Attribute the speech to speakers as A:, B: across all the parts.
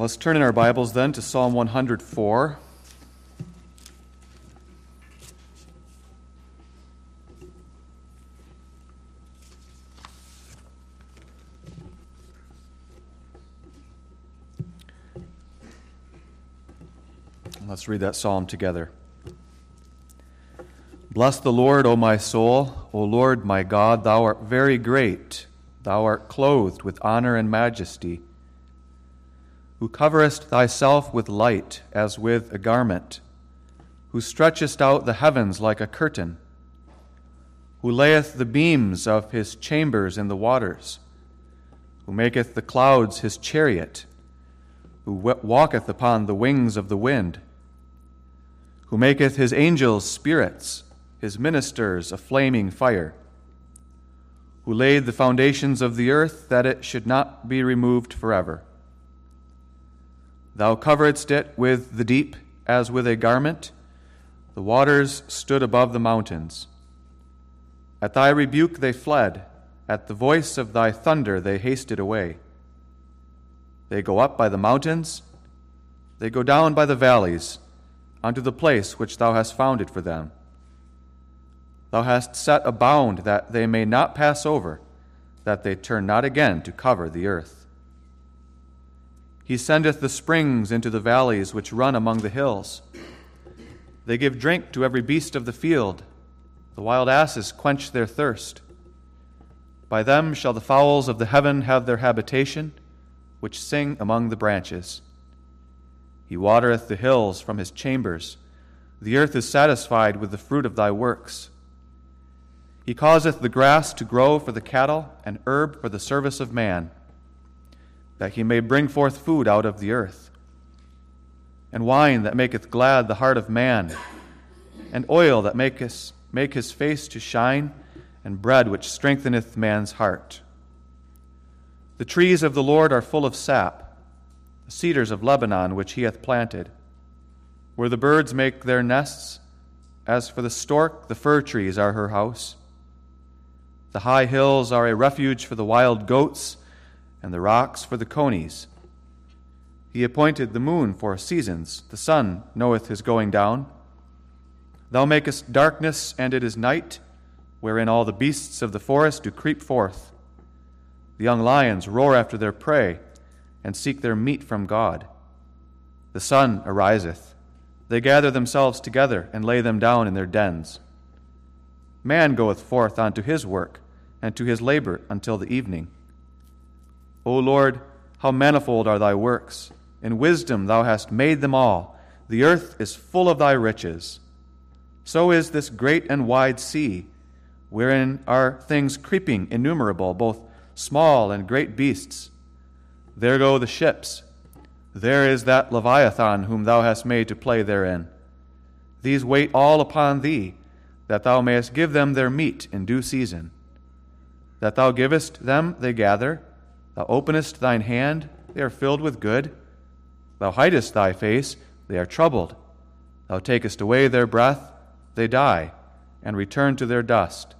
A: Let's turn in our Bibles then to Psalm 104. Let's read that psalm together. Bless the Lord, O my soul. O Lord, my God, thou art very great. Thou art clothed with honor and majesty, who coverest thyself with light as with a garment, who stretchest out the heavens like a curtain, who layeth the beams of his chambers in the waters, who maketh the clouds his chariot, who walketh upon the wings of the wind who maketh his angels spirits, his ministers a flaming fire, who laid the foundations of the earth that it should not be removed forever. Thou coveredst it with the deep as with a garment, the waters stood above the mountains. At thy rebuke they fled, at the voice of thy thunder they hasted away. They go up by the mountains, they go down by the valleys unto the place which thou hast founded for them. Thou hast set a bound that they may not pass over, that they turn not again to cover the earth. He sendeth the springs into the valleys which run among the hills. They give drink to every beast of the field. The wild asses quench their thirst. By them shall the fowls of the heaven have their habitation, which sing among the branches. He watereth the hills from his chambers. The earth is satisfied with the fruit of thy works. He causeth the grass to grow for the cattle, and herb for the service of man, that he may bring forth food out of the earth, and wine that maketh glad the heart of man, and oil that maketh make his face to shine, and bread which strengtheneth man's heart. The trees of the Lord are full of sap the cedars of Lebanon which he hath planted, where the birds make their nests. As for the stork, the fir trees are her house. The high hills are a refuge for the wild goats, and the rocks for the conies. He appointed the moon for seasons, the sun knoweth his going down. Thou makest darkness, and it is night, wherein all the beasts of the forest do creep forth. The young lions roar after their prey and seek their meat from God. The sun ariseth. They gather themselves together and lay them down in their dens. Man goeth forth unto his work, and to his labor until the evening. O Lord, how manifold are thy works! In wisdom thou hast made them all. The earth is full of thy riches. So is this great and wide sea, wherein are things creeping innumerable, both small and great beasts there go the ships. There is that Leviathan whom thou hast made to play therein. These wait all upon thee, that thou mayest give them their meat in due season. That thou givest them, they gather. Thou openest thine hand, they are filled with good. Thou hidest thy face, they are troubled. Thou takest away their breath, they die, and return to their dust.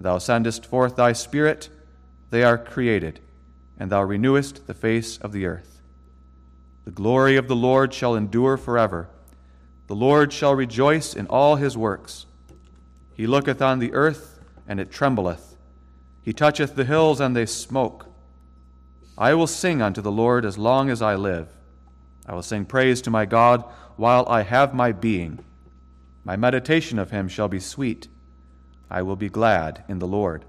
A: Thou sendest forth thy Spirit, they are created and thou renewest the face of the earth. The glory of the Lord shall endure forever. The Lord shall rejoice in all his works. He looketh on the earth, and it trembleth. He toucheth the hills, and they smoke. I will sing unto the Lord as long as I live. I will sing praise to my God while I have my being. My meditation of him shall be sweet. I will be glad in the Lord.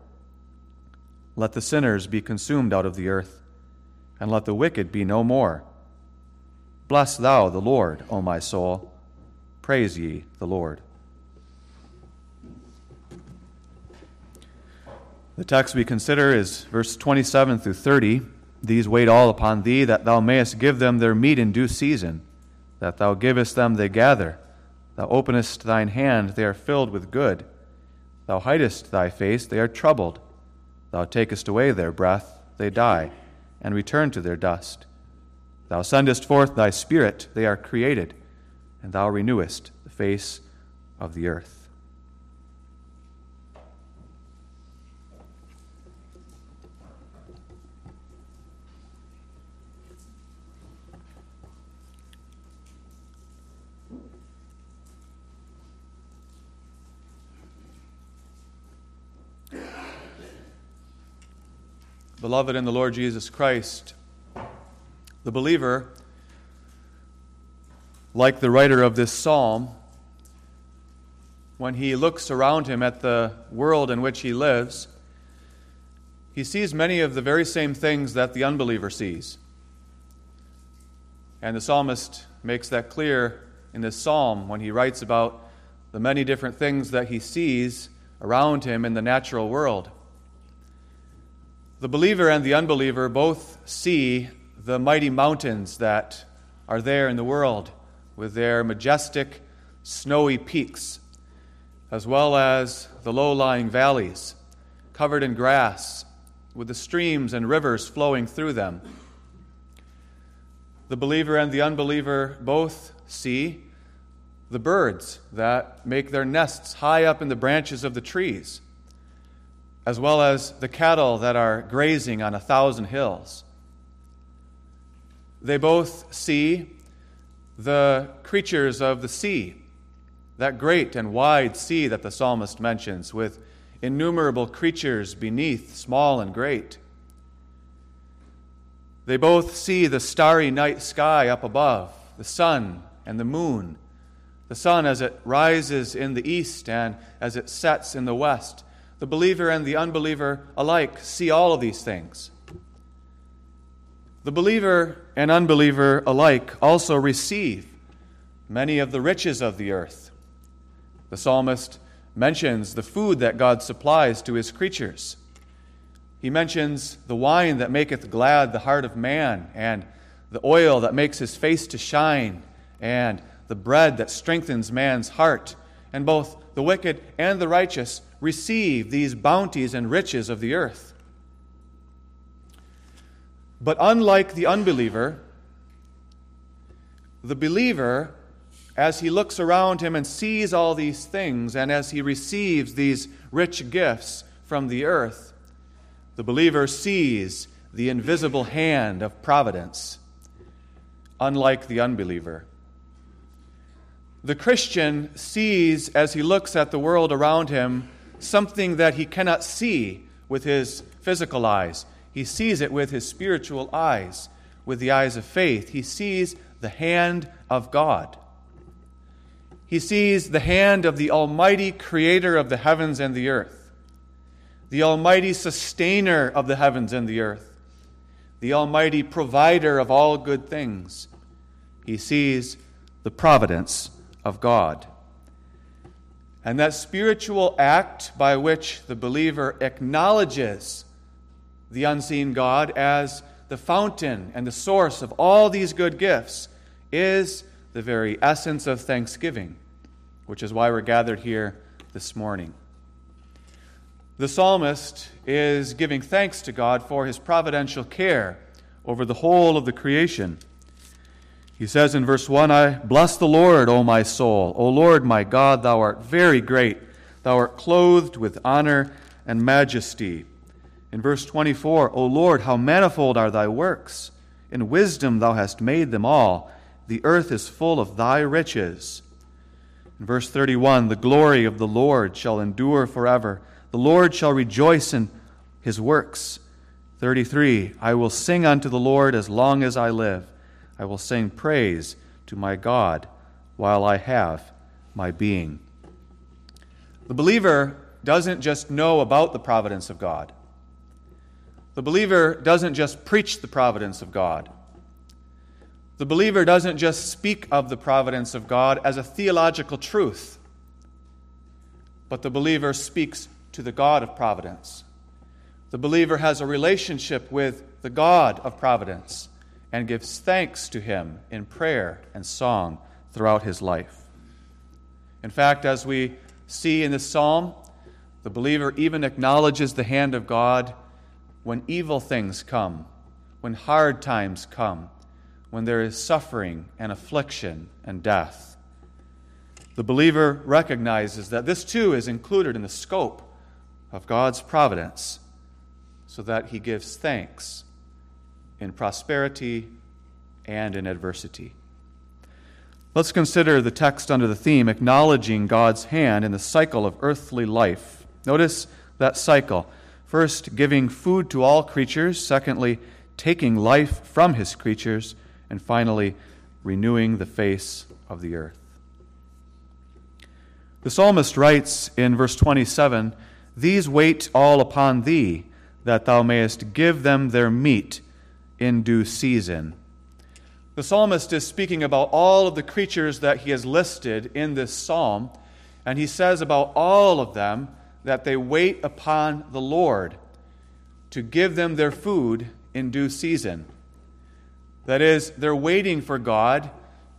A: Let the sinners be consumed out of the earth, and let the wicked be no more. Bless thou the Lord, O my soul. Praise ye the Lord. The text we consider is verse 27 through 30. These wait all upon thee, that thou mayest give them their meat in due season. That thou givest them, they gather. Thou openest thine hand, they are filled with good. Thou hidest thy face, they are troubled. Thou takest away their breath, they die, and return to their dust. Thou sendest forth thy Spirit, they are created, and thou renewest the face of the earth. Beloved in the Lord Jesus Christ, the believer, like the writer of this psalm, when he looks around him at the world in which he lives, he sees many of the very same things that the unbeliever sees. And the psalmist makes that clear in this psalm when he writes about the many different things that he sees around him in the natural world. The believer and the unbeliever both see the mighty mountains that are there in the world with their majestic, snowy peaks, as well as the low lying valleys covered in grass with the streams and rivers flowing through them. The believer and the unbeliever both see the birds that make their nests high up in the branches of the trees, as well as the cattle that are grazing on a thousand hills. They both see the creatures of the sea, that great and wide sea that the psalmist mentions, with innumerable creatures beneath, small and great. They both see the starry night sky up above, the sun and the moon, the sun as it rises in the east and as it sets in the west. The believer and the unbeliever alike see all of these things. The believer and unbeliever alike also receive many of the riches of the earth. The psalmist mentions the food that God supplies to his creatures. He mentions the wine that maketh glad the heart of man, and the oil that makes his face to shine, and the bread that strengthens man's heart. And both the wicked and the righteous receive these bounties and riches of the earth. But unlike the unbeliever, the believer as he looks around him and sees all these things, and as he receives these rich gifts from the earth, the believer sees the invisible hand of providence, unlike the unbeliever. The Christian sees, as he looks at the world around him, something that he cannot see with his physical eyes. He sees it with his spiritual eyes, with the eyes of faith. He sees the hand of God. He sees the hand of the Almighty Creator of the heavens and the earth, the Almighty Sustainer of the heavens and the earth, the Almighty Provider of all good things. He sees the providence of God. And that spiritual act by which the believer acknowledges the unseen God as the fountain and the source of all these good gifts is the very essence of thanksgiving which is why we're gathered here this morning. The psalmist is giving thanks to God for his providential care over the whole of the creation. He says in verse 1 I bless the Lord, O my soul. O Lord my God, thou art very great. Thou art clothed with honor and majesty. In verse 24, O Lord, how manifold are thy works! In wisdom thou hast made them all. The earth is full of thy riches. In verse 31, the glory of the Lord shall endure forever. The Lord shall rejoice in his works. 33, I will sing unto the Lord as long as I live. I will sing praise to my God while I have my being. The believer doesn't just know about the providence of God. The believer doesn't just preach the providence of God. The believer doesn't just speak of the providence of God as a theological truth, but the believer speaks to the God of providence. The believer has a relationship with the God of providence and gives thanks to him in prayer and song throughout his life. In fact, as we see in this psalm, the believer even acknowledges the hand of God when evil things come, when hard times come when there is suffering and affliction and death. The believer recognizes that this too is included in the scope of God's providence, so that he gives thanks in prosperity and in adversity. Let's consider the text under the theme acknowledging God's hand in the cycle of earthly life. Notice that cycle. First, giving food to all creatures. Secondly, taking life from his creatures. And finally, renewing the face of the earth. The psalmist writes in verse 27 These wait all upon thee, that thou mayest give them their meat in due season. The psalmist is speaking about all of the creatures that he has listed in this psalm, and he says about all of them that they wait upon the Lord to give them their food in due season. That is, they're waiting for God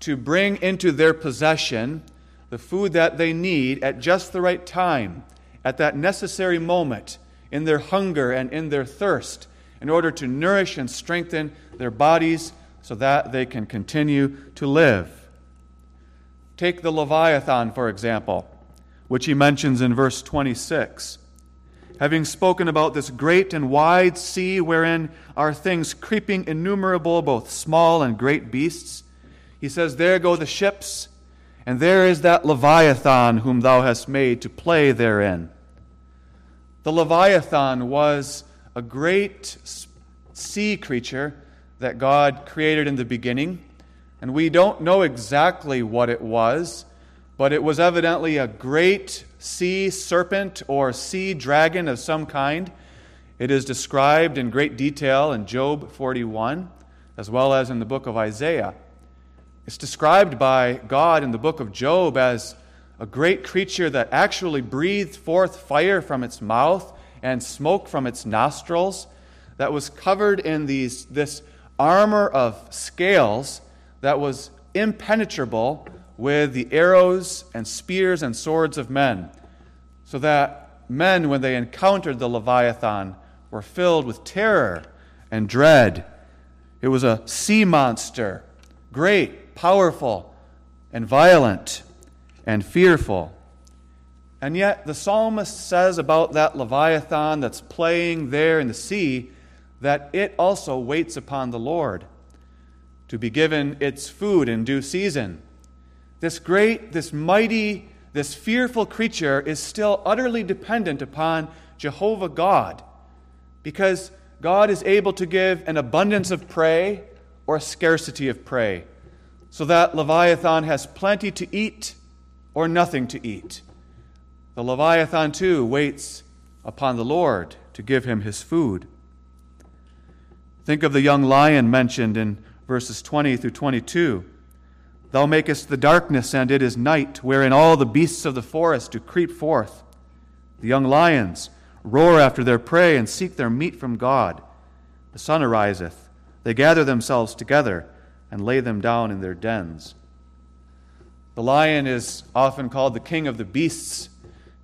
A: to bring into their possession the food that they need at just the right time, at that necessary moment, in their hunger and in their thirst, in order to nourish and strengthen their bodies so that they can continue to live. Take the Leviathan, for example which he mentions in verse 26. Having spoken about this great and wide sea wherein are things creeping innumerable, both small and great beasts, he says, There go the ships, and there is that Leviathan whom thou hast made to play therein. The Leviathan was a great sea creature that God created in the beginning, and we don't know exactly what it was but it was evidently a great sea serpent or sea dragon of some kind. It is described in great detail in Job 41, as well as in the book of Isaiah. It's described by God in the book of Job as a great creature that actually breathed forth fire from its mouth and smoke from its nostrils, that was covered in these, this armor of scales that was impenetrable with the arrows and spears and swords of men, so that men, when they encountered the Leviathan, were filled with terror and dread. It was a sea monster, great, powerful, and violent and fearful. And yet, the psalmist says about that Leviathan that's playing there in the sea that it also waits upon the Lord to be given its food in due season. This great, this mighty, this fearful creature is still utterly dependent upon Jehovah God because God is able to give an abundance of prey or a scarcity of prey, so that Leviathan has plenty to eat or nothing to eat. The Leviathan, too, waits upon the Lord to give him his food. Think of the young lion mentioned in verses 20 through 22. Thou makest the darkness, and it is night, wherein all the beasts of the forest do creep forth. The young lions roar after their prey and seek their meat from God. The sun ariseth. They gather themselves together and lay them down in their dens. The lion is often called the king of the beasts.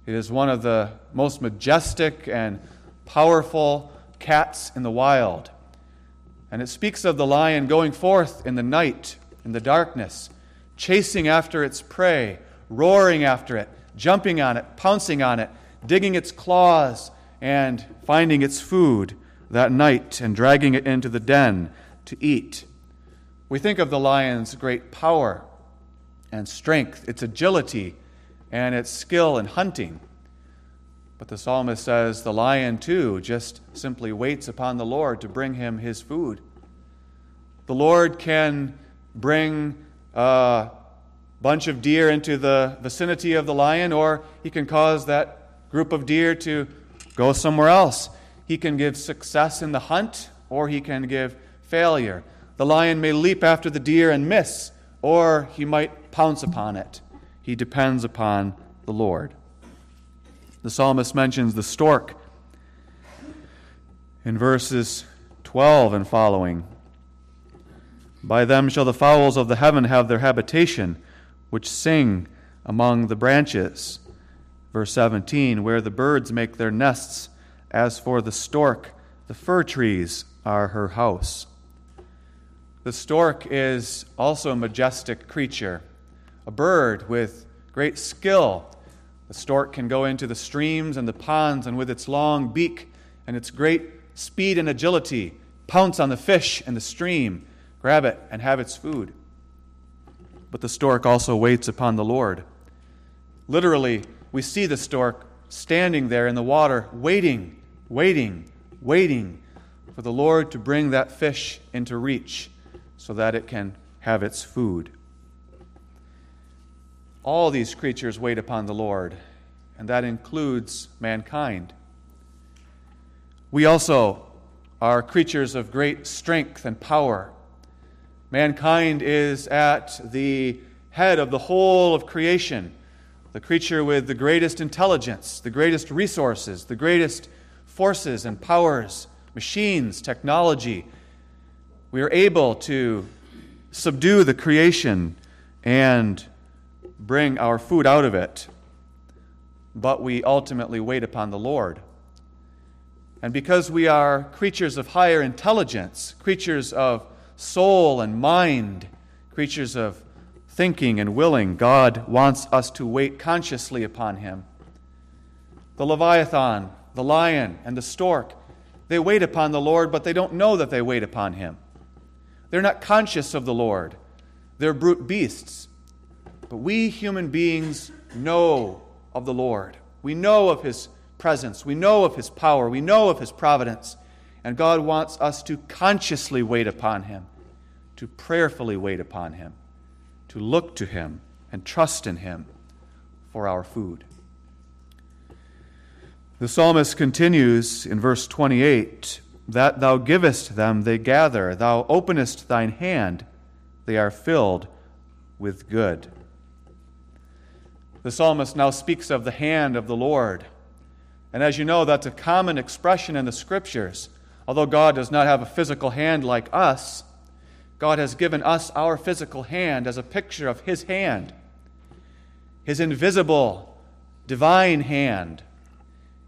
A: It is one of the most majestic and powerful cats in the wild. And it speaks of the lion going forth in the night, in the darkness, chasing after its prey, roaring after it, jumping on it, pouncing on it, digging its claws, and finding its food that night and dragging it into the den to eat. We think of the lion's great power and strength, its agility, and its skill in hunting. But the psalmist says the lion, too, just simply waits upon the Lord to bring him his food. The Lord can bring a bunch of deer into the vicinity of the lion, or he can cause that group of deer to go somewhere else. He can give success in the hunt, or he can give failure. The lion may leap after the deer and miss, or he might pounce upon it. He depends upon the Lord. The psalmist mentions the stork in verses 12 and following. By them shall the fowls of the heaven have their habitation, which sing among the branches. Verse 17, where the birds make their nests. As for the stork, the fir trees are her house. The stork is also a majestic creature, a bird with great skill. The stork can go into the streams and the ponds, and with its long beak and its great speed and agility, pounce on the fish in the stream grab it, and have its food. But the stork also waits upon the Lord. Literally, we see the stork standing there in the water, waiting waiting, waiting for the Lord to bring that fish into reach so that it can have its food. All these creatures wait upon the Lord, and that includes mankind. We also are creatures of great strength and power. Mankind is at the head of the whole of creation, the creature with the greatest intelligence, the greatest resources, the greatest forces and powers, machines, technology. We are able to subdue the creation and bring our food out of it, but we ultimately wait upon the Lord. And because we are creatures of higher intelligence, creatures of soul and mind, creatures of thinking and willing, God wants us to wait consciously upon Him. The Leviathan, the lion, and the stork, they wait upon the Lord, but they don't know that they wait upon Him. They're not conscious of the Lord. They're brute beasts. But we human beings know of the Lord. We know of His presence. We know of His power. We know of His providence. And God wants us to consciously wait upon Him, to prayerfully wait upon Him, to look to Him and trust in Him for our food. The psalmist continues in verse 28 That thou givest them, they gather. Thou openest thine hand, they are filled with good. The psalmist now speaks of the hand of the Lord. And as you know, that's a common expression in the scriptures. Although God does not have a physical hand like us, God has given us our physical hand as a picture of His hand, His invisible, divine hand,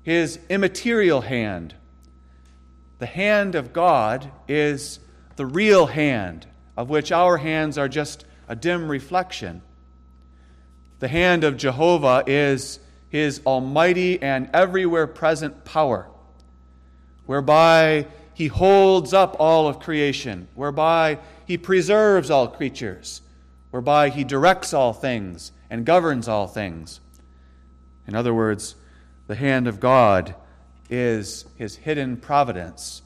A: His immaterial hand. The hand of God is the real hand, of which our hands are just a dim reflection. The hand of Jehovah is his almighty and everywhere present power, whereby he holds up all of creation, whereby he preserves all creatures, whereby he directs all things and governs all things. In other words, the hand of God is his hidden providence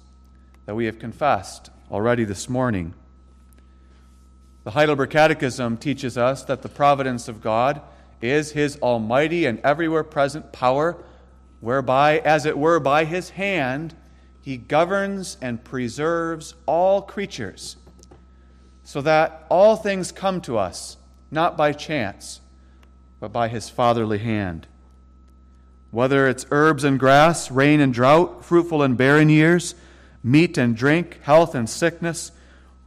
A: that we have confessed already this morning. The Heidelberg Catechism teaches us that the providence of God is his almighty and everywhere present power, whereby, as it were, by his hand, he governs and preserves all creatures, so that all things come to us, not by chance, but by his fatherly hand. Whether it's herbs and grass, rain and drought, fruitful and barren years, meat and drink, health and sickness,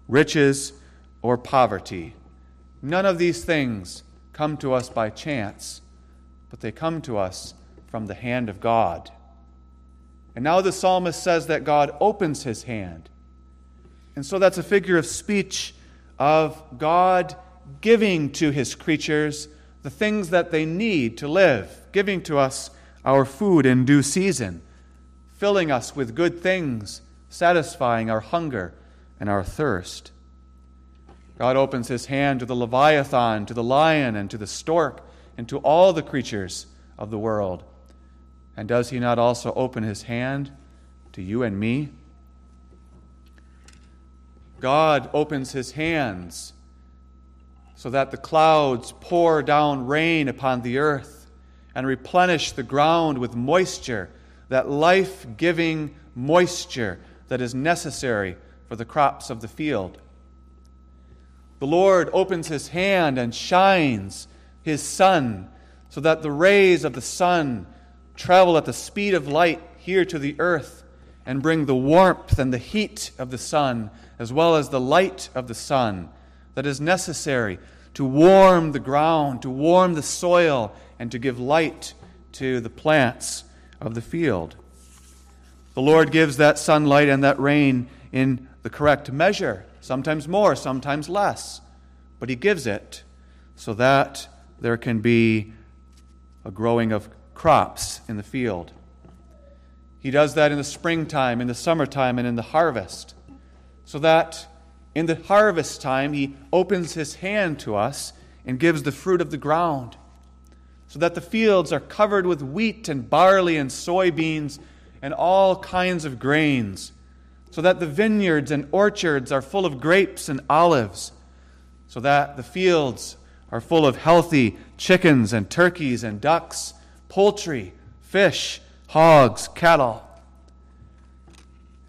A: riches or poverty. None of these things come to us by chance, but they come to us from the hand of God. And now the psalmist says that God opens his hand. And so that's a figure of speech of God giving to his creatures the things that they need to live, giving to us our food in due season, filling us with good things, satisfying our hunger and our thirst. God opens his hand to the Leviathan, to the lion, and to the stork, and to all the creatures of the world. And does he not also open his hand to you and me? God opens his hands so that the clouds pour down rain upon the earth and replenish the ground with moisture, that life giving moisture that is necessary for the crops of the field. The Lord opens his hand and shines his sun so that the rays of the sun travel at the speed of light here to the earth and bring the warmth and the heat of the sun, as well as the light of the sun that is necessary to warm the ground, to warm the soil, and to give light to the plants of the field. The Lord gives that sunlight and that rain in the correct measure sometimes more, sometimes less. But He gives it so that there can be a growing of crops in the field. He does that in the springtime, in the summertime, and in the harvest, so that in the harvest time He opens His hand to us and gives the fruit of the ground, so that the fields are covered with wheat and barley and soybeans and all kinds of grains, so that the vineyards and orchards are full of grapes and olives, so that the fields are full of healthy chickens and turkeys and ducks, poultry, fish, hogs, cattle.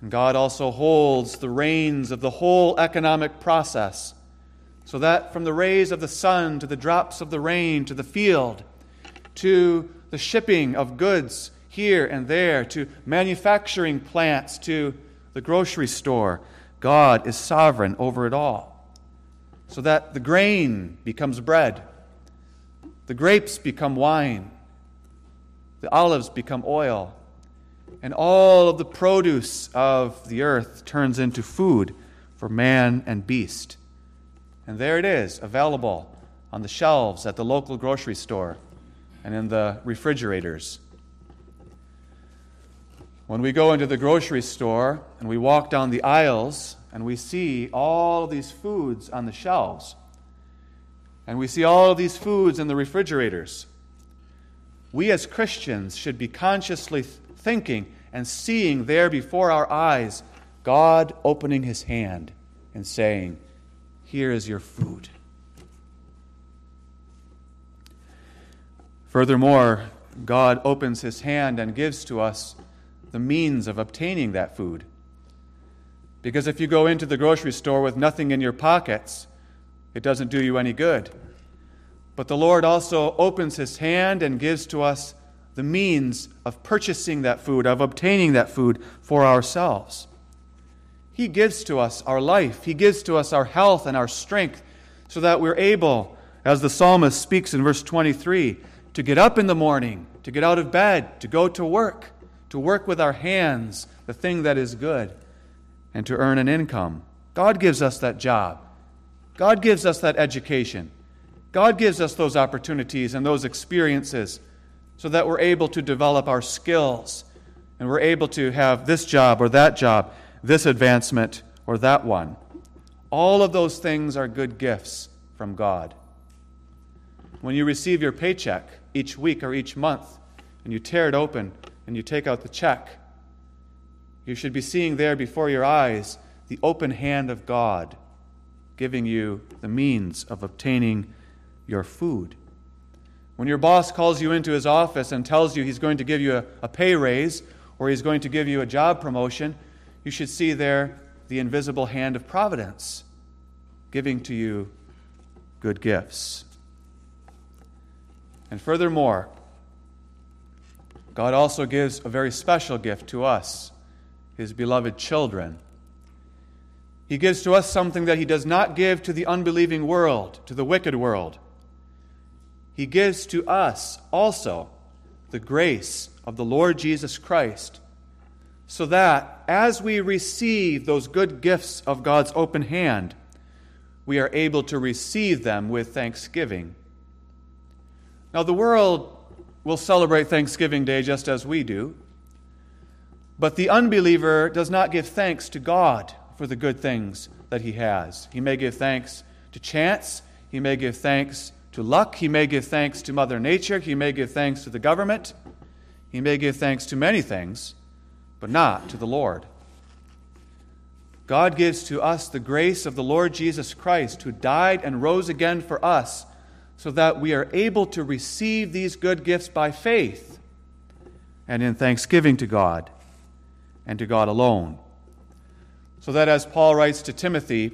A: And God also holds the reins of the whole economic process, so that from the rays of the sun to the drops of the rain to the field, to the shipping of goods here and there, to manufacturing plants, to the grocery store, God is sovereign over it all. So that the grain becomes bread, the grapes become wine, the olives become oil and all of the produce of the earth turns into food for man and beast. And there it is, available on the shelves at the local grocery store and in the refrigerators. When we go into the grocery store and we walk down the aisles and we see all these foods on the shelves, and we see all these foods in the refrigerators, we as Christians should be consciously thinking and seeing there before our eyes God opening his hand and saying, Here is your food. Furthermore, God opens his hand and gives to us the means of obtaining that food. Because if you go into the grocery store with nothing in your pockets, it doesn't do you any good. But the Lord also opens his hand and gives to us the means of purchasing that food, of obtaining that food for ourselves. He gives to us our life, He gives to us our health and our strength, so that we're able, as the psalmist speaks in verse 23, to get up in the morning, to get out of bed, to go to work, to work with our hands, the thing that is good, and to earn an income. God gives us that job. God gives us that education. God gives us those opportunities and those experiences so that we're able to develop our skills and we're able to have this job or that job, this advancement or that one. All of those things are good gifts from God. When you receive your paycheck each week or each month and you tear it open and you take out the check, you should be seeing there before your eyes the open hand of God giving you the means of obtaining your food. When your boss calls you into his office and tells you he's going to give you a, a pay raise or he's going to give you a job promotion, you should see there the invisible hand of providence giving to you good gifts. And furthermore, God also gives a very special gift to us, his beloved children. He gives to us something that he does not give to the unbelieving world, to the wicked world he gives to us also the grace of the Lord Jesus Christ, so that as we receive those good gifts of God's open hand, we are able to receive them with thanksgiving. Now, the world will celebrate Thanksgiving Day just as we do, but the unbeliever does not give thanks to God for the good things that he has. He may give thanks to chance, he may give thanks to luck. He may give thanks to Mother Nature. He may give thanks to the government. He may give thanks to many things, but not to the Lord. God gives to us the grace of the Lord Jesus Christ, who died and rose again for us, so that we are able to receive these good gifts by faith and in thanksgiving to God and to God alone. So that, as Paul writes to Timothy,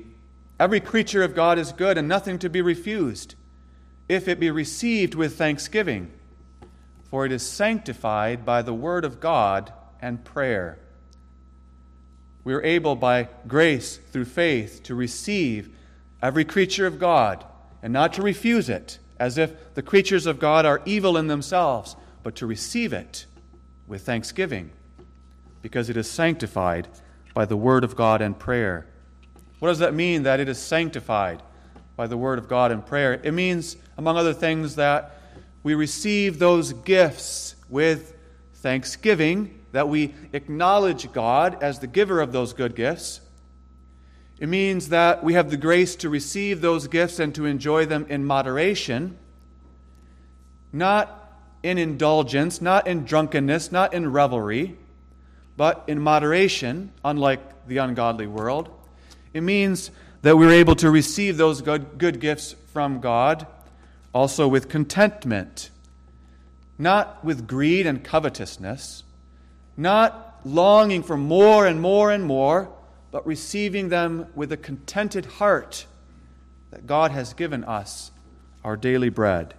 A: every creature of God is good and nothing to be refused if it be received with thanksgiving, for it is sanctified by the word of God and prayer. We are able by grace through faith to receive every creature of God and not to refuse it as if the creatures of God are evil in themselves, but to receive it with thanksgiving because it is sanctified by the word of God and prayer. What does that mean that it is sanctified? by the word of God and prayer. It means, among other things, that we receive those gifts with thanksgiving, that we acknowledge God as the giver of those good gifts. It means that we have the grace to receive those gifts and to enjoy them in moderation, not in indulgence, not in drunkenness, not in revelry, but in moderation, unlike the ungodly world. It means that we're able to receive those good, good gifts from God also with contentment, not with greed and covetousness, not longing for more and more and more, but receiving them with a contented heart that God has given us our daily bread.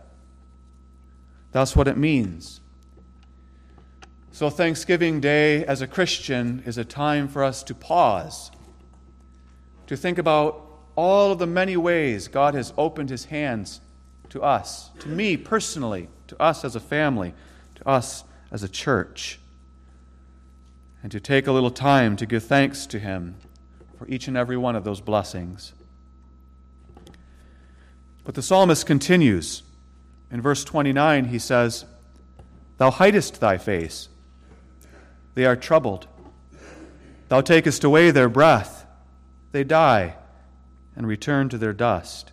A: That's what it means. So, Thanksgiving Day as a Christian is a time for us to pause, to think about all of the many ways God has opened his hands to us, to me personally, to us as a family, to us as a church, and to take a little time to give thanks to him for each and every one of those blessings. But the psalmist continues. In verse 29, he says, Thou hidest thy face. They are troubled. Thou takest away their breath. They die and return to their dust.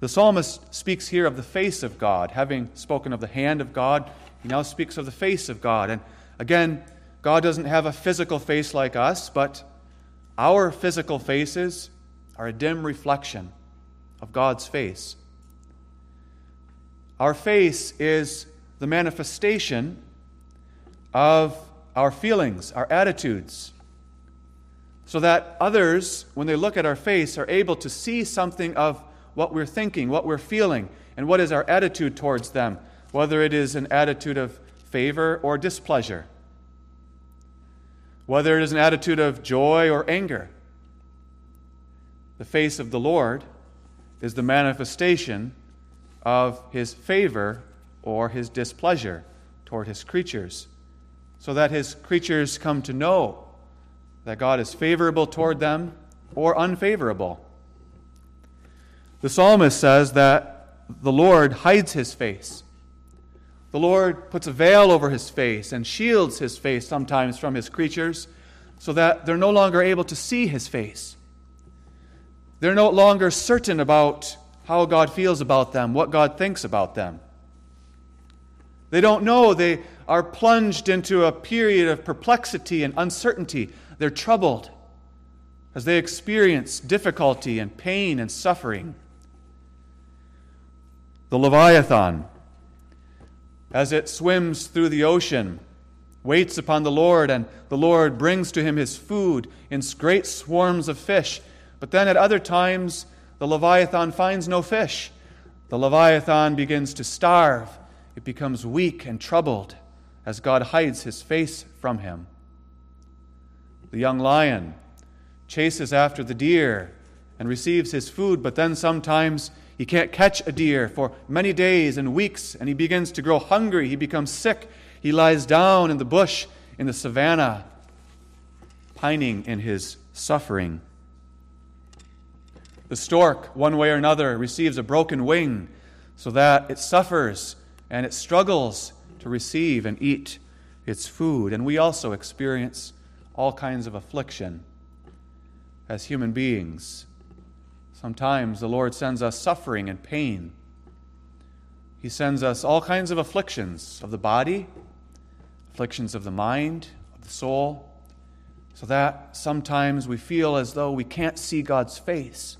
A: The psalmist speaks here of the face of God. Having spoken of the hand of God, he now speaks of the face of God. And again, God doesn't have a physical face like us, but our physical faces are a dim reflection of God's face. Our face is the manifestation of our feelings, our attitudes, so that others, when they look at our face, are able to see something of what we're thinking, what we're feeling, and what is our attitude towards them, whether it is an attitude of favor or displeasure, whether it is an attitude of joy or anger. The face of the Lord is the manifestation of his favor or his displeasure toward his creatures, so that his creatures come to know that God is favorable toward them or unfavorable. The psalmist says that the Lord hides his face. The Lord puts a veil over his face and shields his face sometimes from his creatures so that they're no longer able to see his face. They're no longer certain about how God feels about them, what God thinks about them. They don't know. They are plunged into a period of perplexity and uncertainty. They're troubled as they experience difficulty and pain and suffering the Leviathan, as it swims through the ocean, waits upon the Lord, and the Lord brings to him his food in great swarms of fish. But then at other times, the Leviathan finds no fish. The Leviathan begins to starve. It becomes weak and troubled as God hides his face from him. The young lion chases after the deer and receives his food, but then sometimes he can't catch a deer for many days and weeks, and he begins to grow hungry. He becomes sick. He lies down in the bush in the savannah, pining in his suffering. The stork, one way or another, receives a broken wing so that it suffers and it struggles to receive and eat its food. And we also experience all kinds of affliction as human beings. Sometimes the Lord sends us suffering and pain. He sends us all kinds of afflictions of the body, afflictions of the mind, of the soul, so that sometimes we feel as though we can't see God's face.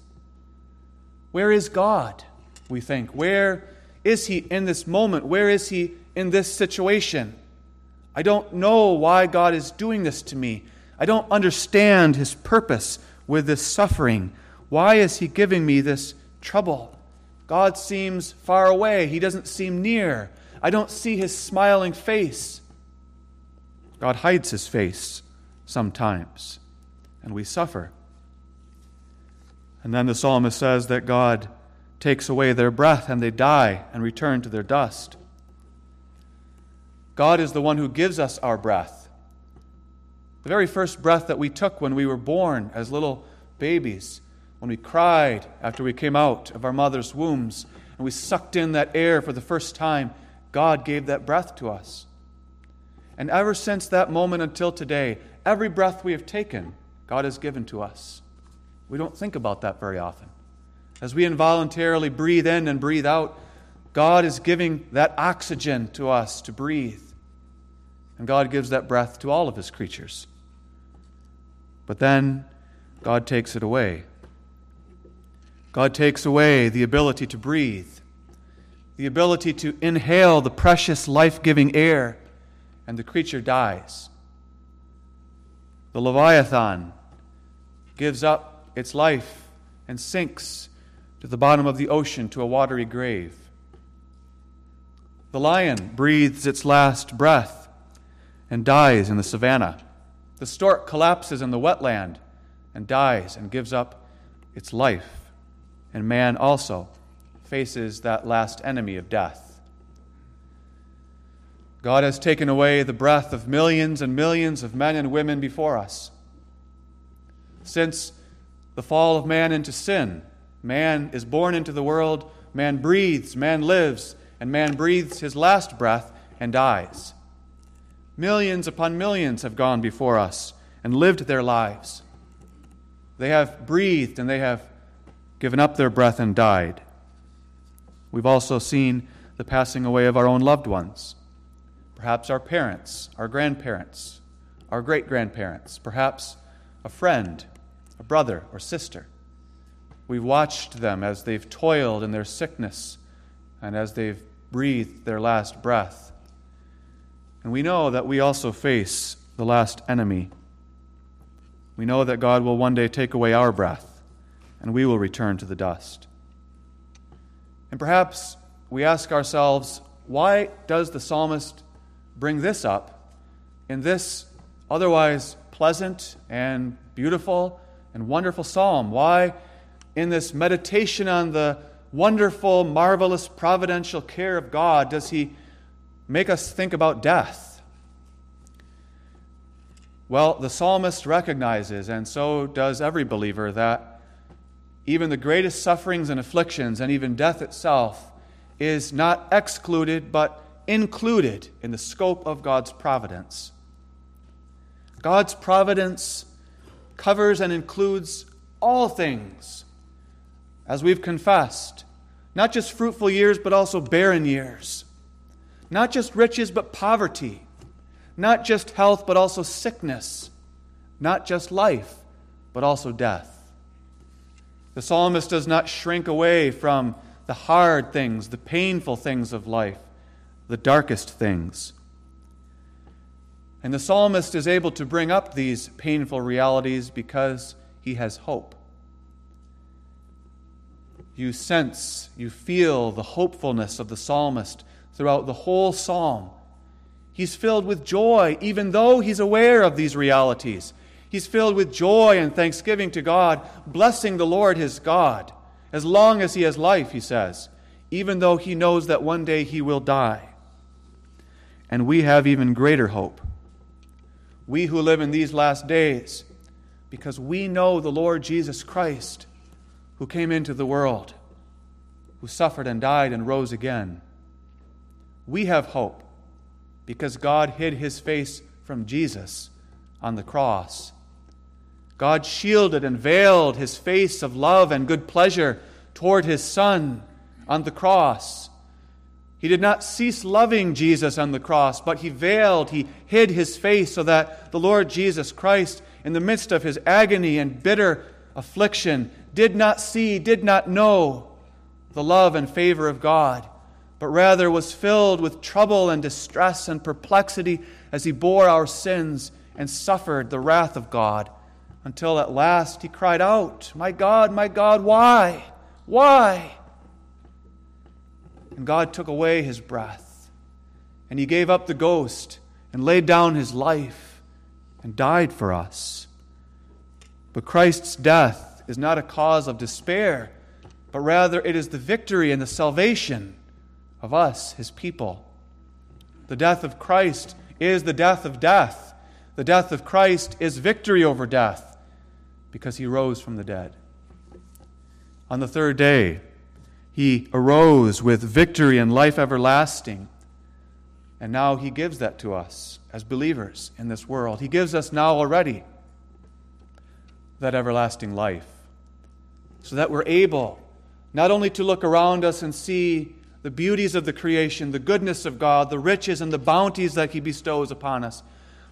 A: Where is God? We think. Where is He in this moment? Where is He in this situation? I don't know why God is doing this to me. I don't understand His purpose with this suffering. Why is he giving me this trouble? God seems far away. He doesn't seem near. I don't see his smiling face. God hides his face sometimes, and we suffer. And then the psalmist says that God takes away their breath and they die and return to their dust. God is the one who gives us our breath. The very first breath that we took when we were born as little babies when we cried after we came out of our mother's wombs and we sucked in that air for the first time, God gave that breath to us. And ever since that moment until today, every breath we have taken, God has given to us. We don't think about that very often. As we involuntarily breathe in and breathe out, God is giving that oxygen to us to breathe. and God gives that breath to all of his creatures. But then God takes it away. God takes away the ability to breathe, the ability to inhale the precious life giving air, and the creature dies. The Leviathan gives up its life and sinks to the bottom of the ocean to a watery grave. The lion breathes its last breath and dies in the savannah. The stork collapses in the wetland and dies and gives up its life. And man also faces that last enemy of death. God has taken away the breath of millions and millions of men and women before us. Since the fall of man into sin, man is born into the world, man breathes, man lives, and man breathes his last breath and dies. Millions upon millions have gone before us and lived their lives. They have breathed and they have given up their breath and died. We've also seen the passing away of our own loved ones, perhaps our parents, our grandparents, our great grandparents, perhaps a friend, a brother, or sister. We've watched them as they've toiled in their sickness and as they've breathed their last breath. And we know that we also face the last enemy. We know that God will one day take away our breath, and we will return to the dust. And perhaps we ask ourselves, why does the psalmist bring this up in this otherwise pleasant and beautiful and wonderful psalm? Why, in this meditation on the wonderful, marvelous, providential care of God does he make us think about death? Well, the psalmist recognizes, and so does every believer, that even the greatest sufferings and afflictions, and even death itself, is not excluded but included in the scope of God's providence. God's providence covers and includes all things as we've confessed, not just fruitful years, but also barren years. Not just riches, but poverty. Not just health, but also sickness. Not just life, but also death. The psalmist does not shrink away from the hard things, the painful things of life, the darkest things. And the psalmist is able to bring up these painful realities because he has hope you sense, you feel the hopefulness of the psalmist throughout the whole psalm. He's filled with joy, even though he's aware of these realities. He's filled with joy and thanksgiving to God, blessing the Lord his God, as long as he has life, he says, even though he knows that one day he will die. And we have even greater hope. We who live in these last days, because we know the Lord Jesus Christ who came into the world, who suffered and died and rose again. We have hope because God hid his face from Jesus on the cross. God shielded and veiled his face of love and good pleasure toward his Son on the cross. He did not cease loving Jesus on the cross, but he veiled, he hid his face so that the Lord Jesus Christ, in the midst of his agony and bitter affliction, did not see, did not know the love and favor of God, but rather was filled with trouble and distress and perplexity as he bore our sins and suffered the wrath of God, until at last he cried out, My God, my God, why? Why? And God took away his breath, and he gave up the ghost and laid down his life and died for us. But Christ's death is not a cause of despair, but rather it is the victory and the salvation of us, his people. The death of Christ is the death of death. The death of Christ is victory over death because he rose from the dead. On the third day, he arose with victory and life everlasting. And now he gives that to us as believers in this world. He gives us now already that everlasting life so that we're able not only to look around us and see the beauties of the creation, the goodness of God, the riches and the bounties that He bestows upon us.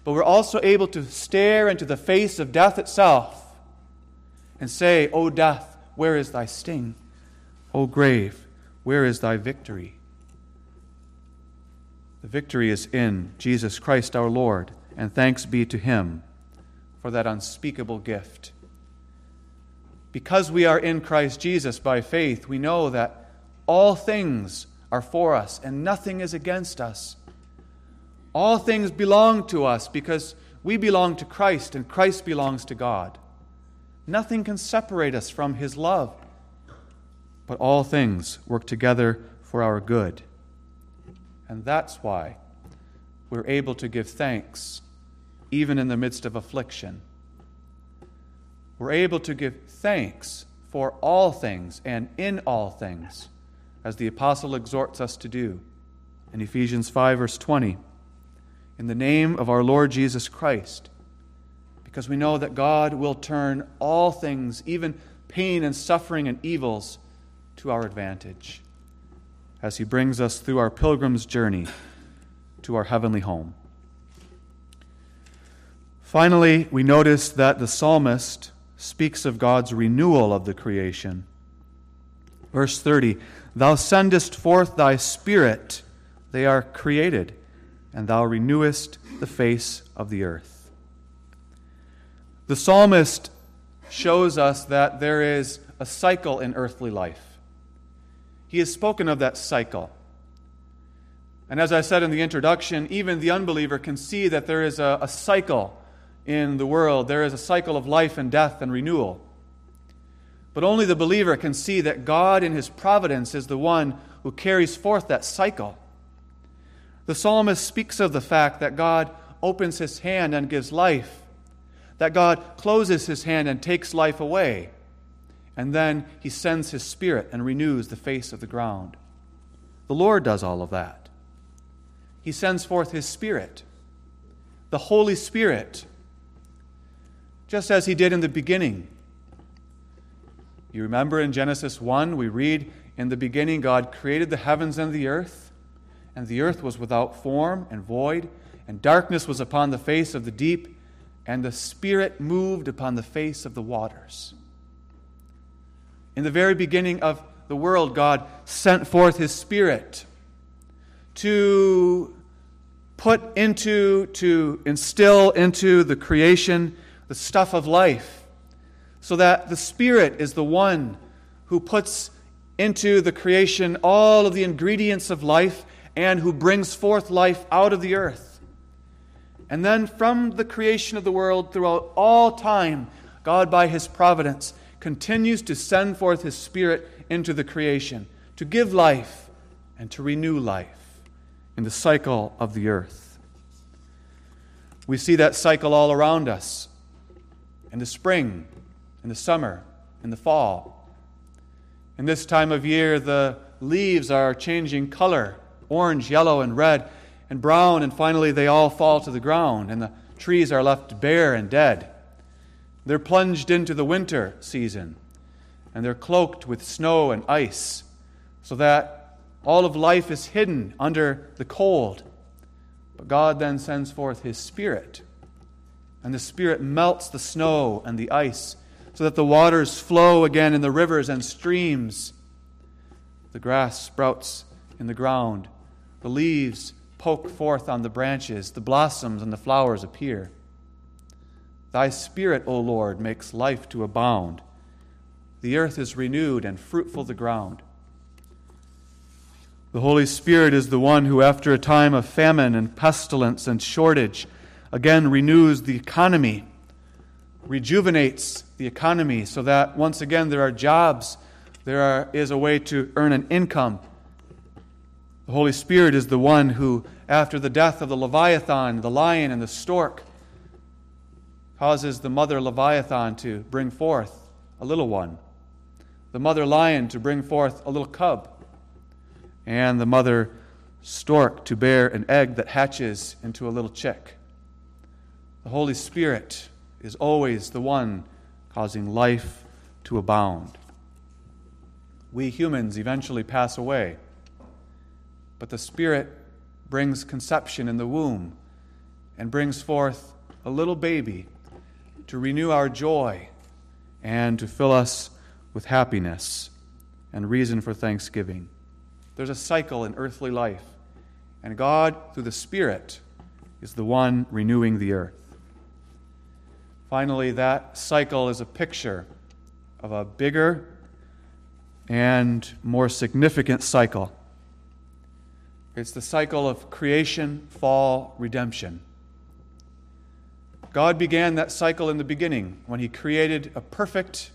A: But we're also able to stare into the face of death itself and say, O death, where is thy sting? O grave, where is thy victory? The victory is in Jesus Christ our Lord, and thanks be to Him for that unspeakable gift. Because we are in Christ Jesus by faith, we know that all things are for us and nothing is against us. All things belong to us because we belong to Christ and Christ belongs to God. Nothing can separate us from His love, but all things work together for our good. And that's why we're able to give thanks even in the midst of affliction. We're able to give thanks for all things and in all things, as the apostle exhorts us to do in Ephesians 5, verse 20. In the name of our Lord Jesus Christ, because we know that God will turn all things, even pain and suffering and evils, to our advantage as He brings us through our pilgrim's journey to our heavenly home. Finally, we notice that the psalmist speaks of God's renewal of the creation. Verse 30 Thou sendest forth thy spirit, they are created, and thou renewest the face of the earth. The psalmist shows us that there is a cycle in earthly life. He has spoken of that cycle. And as I said in the introduction, even the unbeliever can see that there is a, a cycle in the world. There is a cycle of life and death and renewal. But only the believer can see that God, in his providence, is the one who carries forth that cycle. The psalmist speaks of the fact that God opens his hand and gives life, that God closes his hand and takes life away, and then he sends his spirit and renews the face of the ground. The Lord does all of that. He sends forth his spirit, the Holy Spirit just as he did in the beginning. You remember in Genesis 1, we read, In the beginning, God created the heavens and the earth, and the earth was without form and void, and darkness was upon the face of the deep, and the Spirit moved upon the face of the waters. In the very beginning of the world, God sent forth His Spirit to put into, to instill into the creation the stuff of life, so that the Spirit is the one who puts into the creation all of the ingredients of life and who brings forth life out of the earth. And then from the creation of the world throughout all time, God, by His providence, continues to send forth His Spirit into the creation to give life and to renew life in the cycle of the earth. We see that cycle all around us in the spring, in the summer, in the fall. In this time of year, the leaves are changing color orange, yellow, and red, and brown, and finally they all fall to the ground, and the trees are left bare and dead. They're plunged into the winter season, and they're cloaked with snow and ice, so that all of life is hidden under the cold. But God then sends forth His Spirit and the Spirit melts the snow and the ice so that the waters flow again in the rivers and streams. The grass sprouts in the ground, the leaves poke forth on the branches, the blossoms and the flowers appear. Thy Spirit, O Lord, makes life to abound. The earth is renewed and fruitful the ground. The Holy Spirit is the one who, after a time of famine and pestilence and shortage, again renews the economy, rejuvenates the economy so that once again there are jobs, there are, is a way to earn an income. The Holy Spirit is the one who, after the death of the Leviathan, the lion, and the stork, causes the mother Leviathan to bring forth a little one, the mother lion to bring forth a little cub, and the mother stork to bear an egg that hatches into a little chick. The Holy Spirit is always the one causing life to abound. We humans eventually pass away. But the Spirit brings conception in the womb and brings forth a little baby to renew our joy and to fill us with happiness and reason for thanksgiving. There's a cycle in earthly life, and God, through the Spirit, is the one renewing the earth. Finally, that cycle is a picture of a bigger and more significant cycle. It's the cycle of creation, fall, redemption. God began that cycle in the beginning when He created a perfect,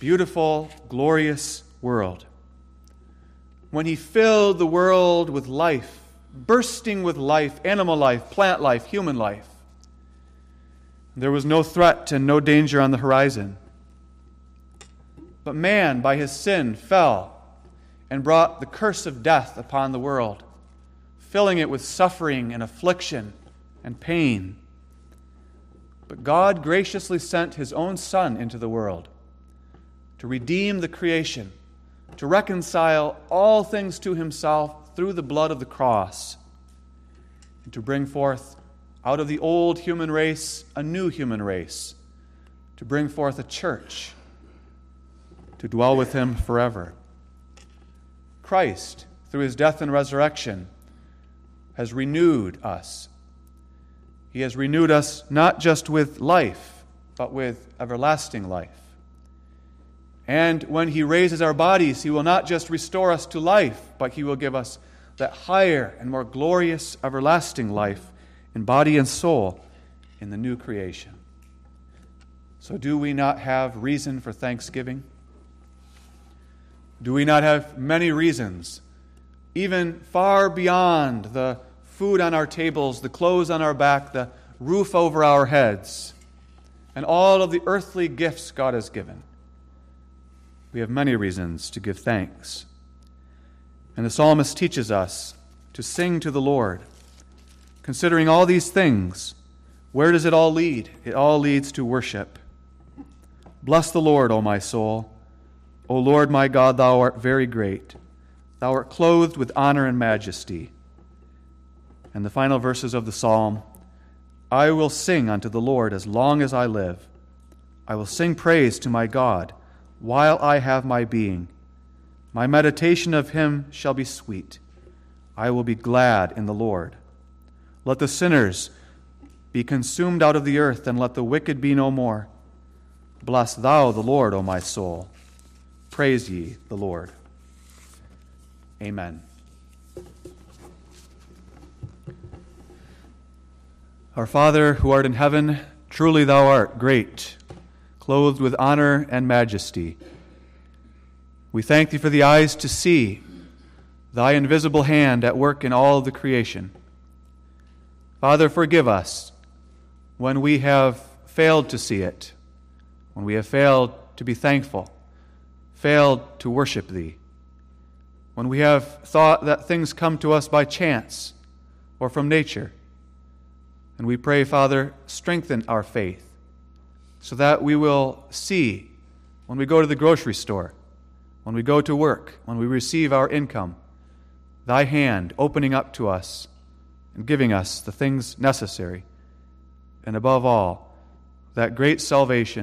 A: beautiful, glorious world. When He filled the world with life, bursting with life, animal life, plant life, human life. There was no threat and no danger on the horizon. But man, by his sin, fell and brought the curse of death upon the world, filling it with suffering and affliction and pain. But God graciously sent his own Son into the world to redeem the creation, to reconcile all things to himself through the blood of the cross, and to bring forth out of the old human race a new human race, to bring forth a church to dwell with him forever. Christ, through his death and resurrection, has renewed us. He has renewed us not just with life, but with everlasting life. And when he raises our bodies, he will not just restore us to life, but he will give us that higher and more glorious everlasting life in body and soul in the new creation. So, do we not have reason for thanksgiving? Do we not have many reasons, even far beyond the food on our tables, the clothes on our back, the roof over our heads, and all of the earthly gifts God has given? We have many reasons to give thanks. And the psalmist teaches us to sing to the Lord. Considering all these things, where does it all lead? It all leads to worship. Bless the Lord, O my soul. O Lord my God, thou art very great. Thou art clothed with honor and majesty. And the final verses of the psalm I will sing unto the Lord as long as I live. I will sing praise to my God while I have my being. My meditation of him shall be sweet. I will be glad in the Lord. Let the sinners be consumed out of the earth, and let the wicked be no more. Bless thou the Lord, O my soul. Praise ye the Lord. Amen. Our Father, who art in heaven, truly thou art great, clothed with honor and majesty. We thank thee for the eyes to see, thy invisible hand at work in all the creation. Father, forgive us when we have failed to see it, when we have failed to be thankful failed to worship Thee. When we have thought that things come to us by chance or from nature. And we pray, Father, strengthen our faith so that we will see when we go to the grocery store, when we go to work, when we receive our income, Thy hand opening up to us and giving us the things necessary. And above all, that great salvation